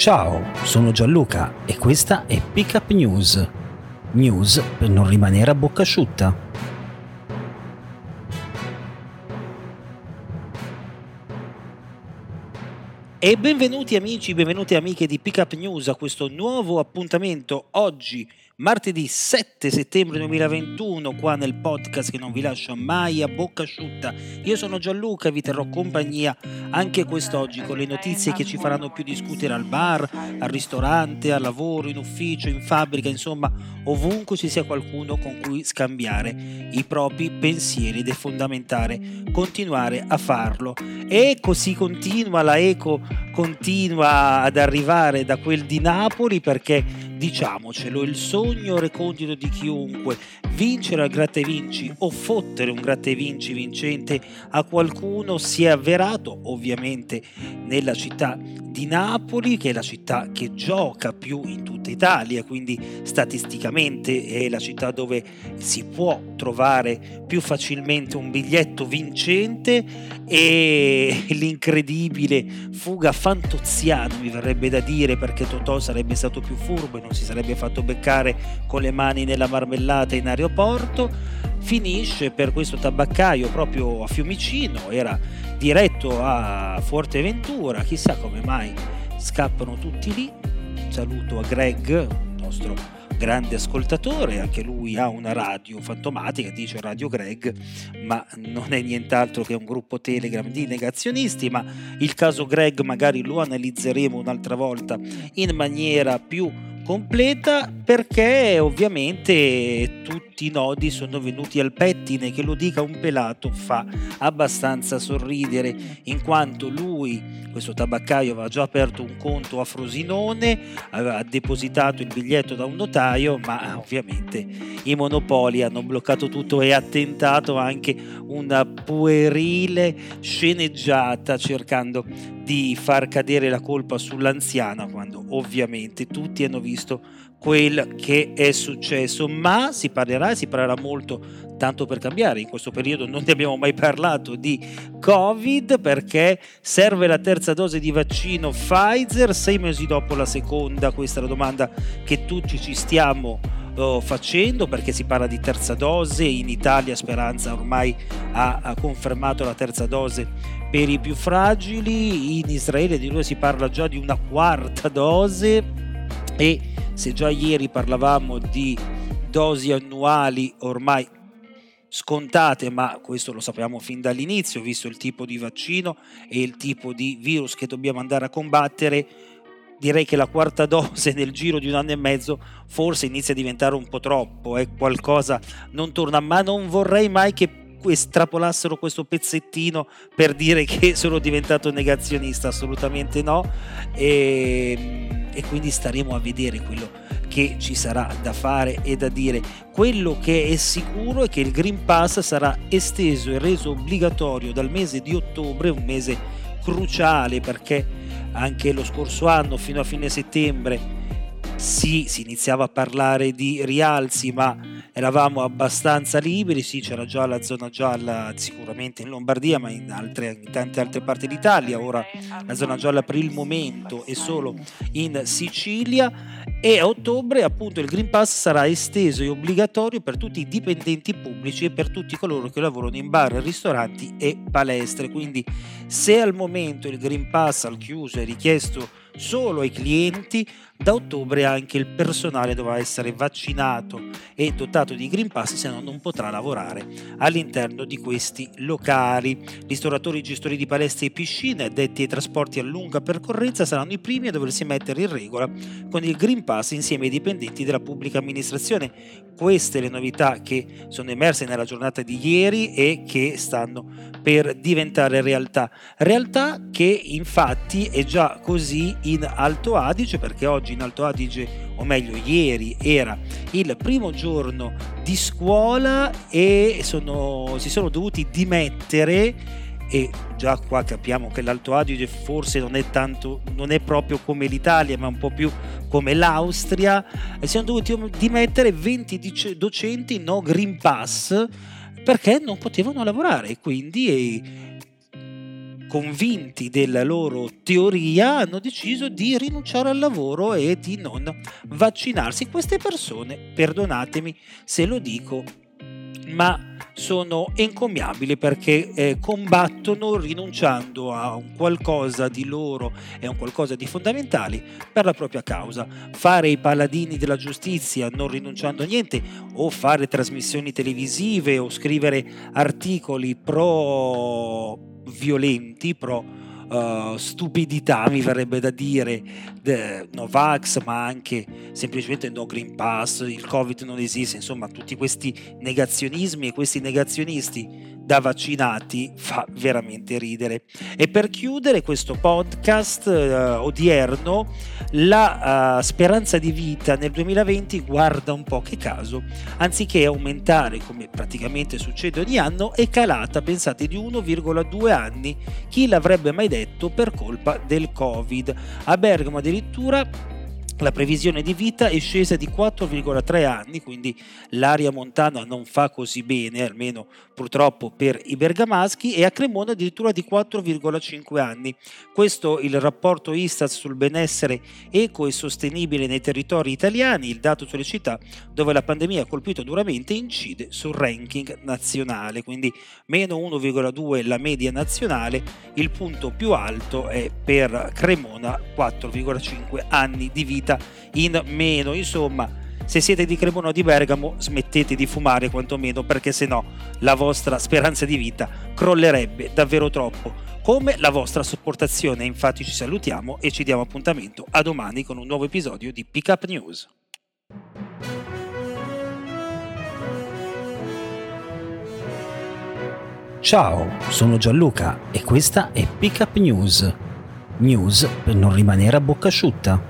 Ciao, sono Gianluca e questa è Pickup News. News per non rimanere a bocca asciutta. E benvenuti amici, benvenuti amiche di Pickup News a questo nuovo appuntamento oggi martedì 7 settembre 2021 qua nel podcast che non vi lascia mai a bocca asciutta. Io sono Gianluca e vi terrò compagnia anche quest'oggi con le notizie che ci faranno più discutere al bar, al ristorante, al lavoro, in ufficio, in fabbrica, insomma ovunque ci sia qualcuno con cui scambiare i propri pensieri ed è fondamentale continuare a farlo. E così continua, la Eco continua ad arrivare da quel di Napoli perché diciamocelo, il sogno recondito di chiunque, vincere al gratta e vinci o fottere un gratta e vinci vincente a qualcuno si è avverato ovviamente nella città di Napoli, che è la città che gioca più in tutta Italia, quindi statisticamente è la città dove si può trovare più facilmente un biglietto vincente e l'incredibile fuga fantoziana mi verrebbe da dire perché Totò sarebbe stato più furbo e non si sarebbe fatto beccare con le mani nella marmellata in aeroporto finisce per questo tabaccaio proprio a Fiumicino era diretto a Forteventura, chissà come mai scappano tutti lì. Saluto a Greg, nostro grande ascoltatore, anche lui ha una radio fantomatica, dice Radio Greg, ma non è nient'altro che un gruppo Telegram di negazionisti, ma il caso Greg magari lo analizzeremo un'altra volta in maniera più completa perché ovviamente tutti i nodi sono venuti al pettine che lo dica un pelato fa abbastanza sorridere in quanto lui questo tabaccaio aveva già aperto un conto a Frosinone aveva depositato il biglietto da un notaio ma ovviamente i monopoli hanno bloccato tutto e ha tentato anche una puerile sceneggiata cercando di far cadere la colpa sull'anziana quando ovviamente tutti hanno visto quel che è successo, ma si parlerà e si parlerà molto tanto per cambiare. In questo periodo non ne abbiamo mai parlato di Covid perché serve la terza dose di vaccino Pfizer sei mesi dopo la seconda. Questa è la domanda che tutti ci stiamo facendo perché si parla di terza dose. In Italia Speranza ormai ha, ha confermato la terza dose per i più fragili, in Israele di noi si parla già di una quarta dose e se già ieri parlavamo di dosi annuali ormai scontate, ma questo lo sappiamo fin dall'inizio, visto il tipo di vaccino e il tipo di virus che dobbiamo andare a combattere, direi che la quarta dose nel giro di un anno e mezzo forse inizia a diventare un po' troppo, è qualcosa non torna, ma non vorrei mai che estrapolassero questo pezzettino per dire che sono diventato negazionista, assolutamente no. E, ehm, e quindi staremo a vedere quello che ci sarà da fare e da dire. Quello che è sicuro è che il Green Pass sarà esteso e reso obbligatorio dal mese di ottobre, un mese cruciale perché anche lo scorso anno fino a fine settembre sì, si iniziava a parlare di rialzi, ma eravamo abbastanza liberi, sì, c'era già la zona gialla sicuramente in Lombardia, ma in, altre, in tante altre parti d'Italia, ora la zona gialla per il momento è solo in Sicilia e a ottobre appunto il Green Pass sarà esteso e obbligatorio per tutti i dipendenti pubblici e per tutti coloro che lavorano in bar, ristoranti e palestre, quindi se al momento il Green Pass al chiuso è richiesto solo ai clienti, da ottobre anche il personale dovrà essere vaccinato e dotato di Green Pass, se no non potrà lavorare all'interno di questi locali. Ristoratori, gestori di palestre e piscine, addetti ai trasporti a lunga percorrenza saranno i primi a doversi mettere in regola con il Green Pass insieme ai dipendenti della pubblica amministrazione. Queste le novità che sono emerse nella giornata di ieri e che stanno per diventare realtà. Realtà che infatti è già così in Alto Adige perché oggi in Alto Adige o meglio ieri era il primo giorno di scuola e sono, si sono dovuti dimettere e già qua capiamo che l'Alto Adige forse non è tanto non è proprio come l'Italia ma un po' più come l'Austria. E siamo dovuti dimettere 20 docenti no Green Pass perché non potevano lavorare quindi convinti della loro teoria hanno deciso di rinunciare al lavoro e di non vaccinarsi queste persone perdonatemi se lo dico ma sono encomiabili perché eh, combattono rinunciando a un qualcosa di loro e a un qualcosa di fondamentali per la propria causa. Fare i paladini della giustizia non rinunciando a niente o fare trasmissioni televisive o scrivere articoli pro violenti, pro uh, stupidità, mi verrebbe da dire, de, Novax, ma anche semplicemente no Green Pass, il Covid non esiste, insomma tutti questi negazionismi e questi negazionisti da vaccinati fa veramente ridere. E per chiudere questo podcast uh, odierno, la uh, speranza di vita nel 2020, guarda un po' che caso, anziché aumentare come praticamente succede ogni anno, è calata, pensate, di 1,2 anni. Chi l'avrebbe mai detto per colpa del Covid? A Bergamo addirittura la previsione di vita è scesa di 4,3 anni, quindi l'aria montana non fa così bene, almeno purtroppo per i bergamaschi, e a Cremona addirittura di 4,5 anni. Questo il rapporto Istat sul benessere eco e sostenibile nei territori italiani, il dato sulle città dove la pandemia ha colpito duramente incide sul ranking nazionale, quindi meno 1,2 la media nazionale, il punto più alto è per Cremona 4,5 anni di vita vita in meno. Insomma, se siete di Cremona o di Bergamo, smettete di fumare quantomeno perché se no la vostra speranza di vita crollerebbe davvero troppo. Come la vostra sopportazione, infatti ci salutiamo e ci diamo appuntamento a domani con un nuovo episodio di Pick Up News. Ciao, sono Gianluca e questa è Pick Up News. News per non rimanere a bocca asciutta.